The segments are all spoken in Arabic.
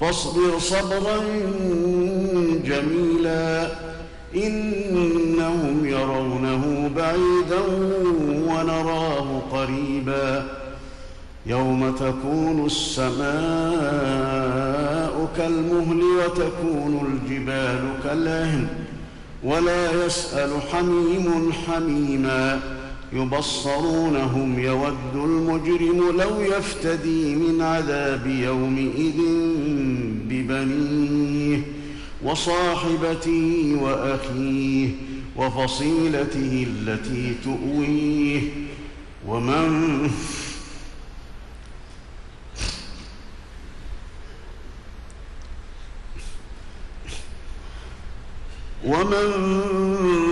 فاصبر صبرا جميلا إنهم يرونه بعيدا ونراه قريبا يوم تكون السماء كالمهل وتكون الجبال كالعهن ولا يسأل حميم حميما يبصرونهم يود المجرم لو يفتدي من عذاب يومئذ ببنيه وصاحبته وأخيه وفصيلته التي تؤويه ومن ومن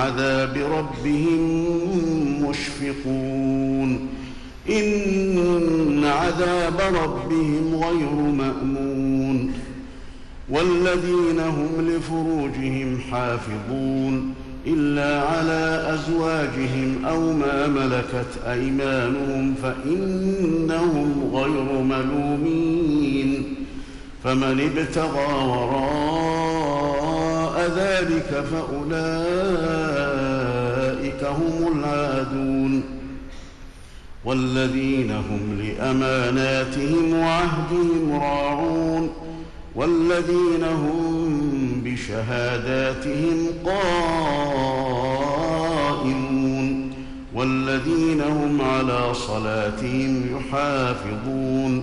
عذاب ربهم مشفقون. إن عذاب ربهم غير مأمون. والذين هم لفروجهم حافظون. إلا على أزواجهم أو ما ملكت أيمانهم فإنهم غير ملومين. فمن ابتغى وراء ذلك فأولئك هم العادون. والذين هم لأماناتهم وعهدهم راعون. والذين هم بشهاداتهم قائمون. والذين هم على صلاتهم يحافظون.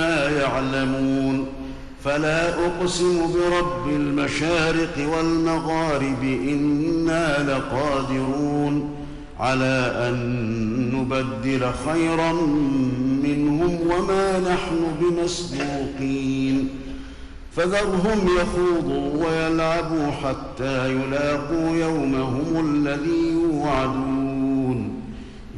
يعلمون. فلا أقسم برب المشارق والمغارب إنا لقادرون على أن نبدل خيرا منهم وما نحن بمسبوقين. فذرهم يخوضوا ويلعبوا حتى يلاقوا يومهم الذي يوعدون.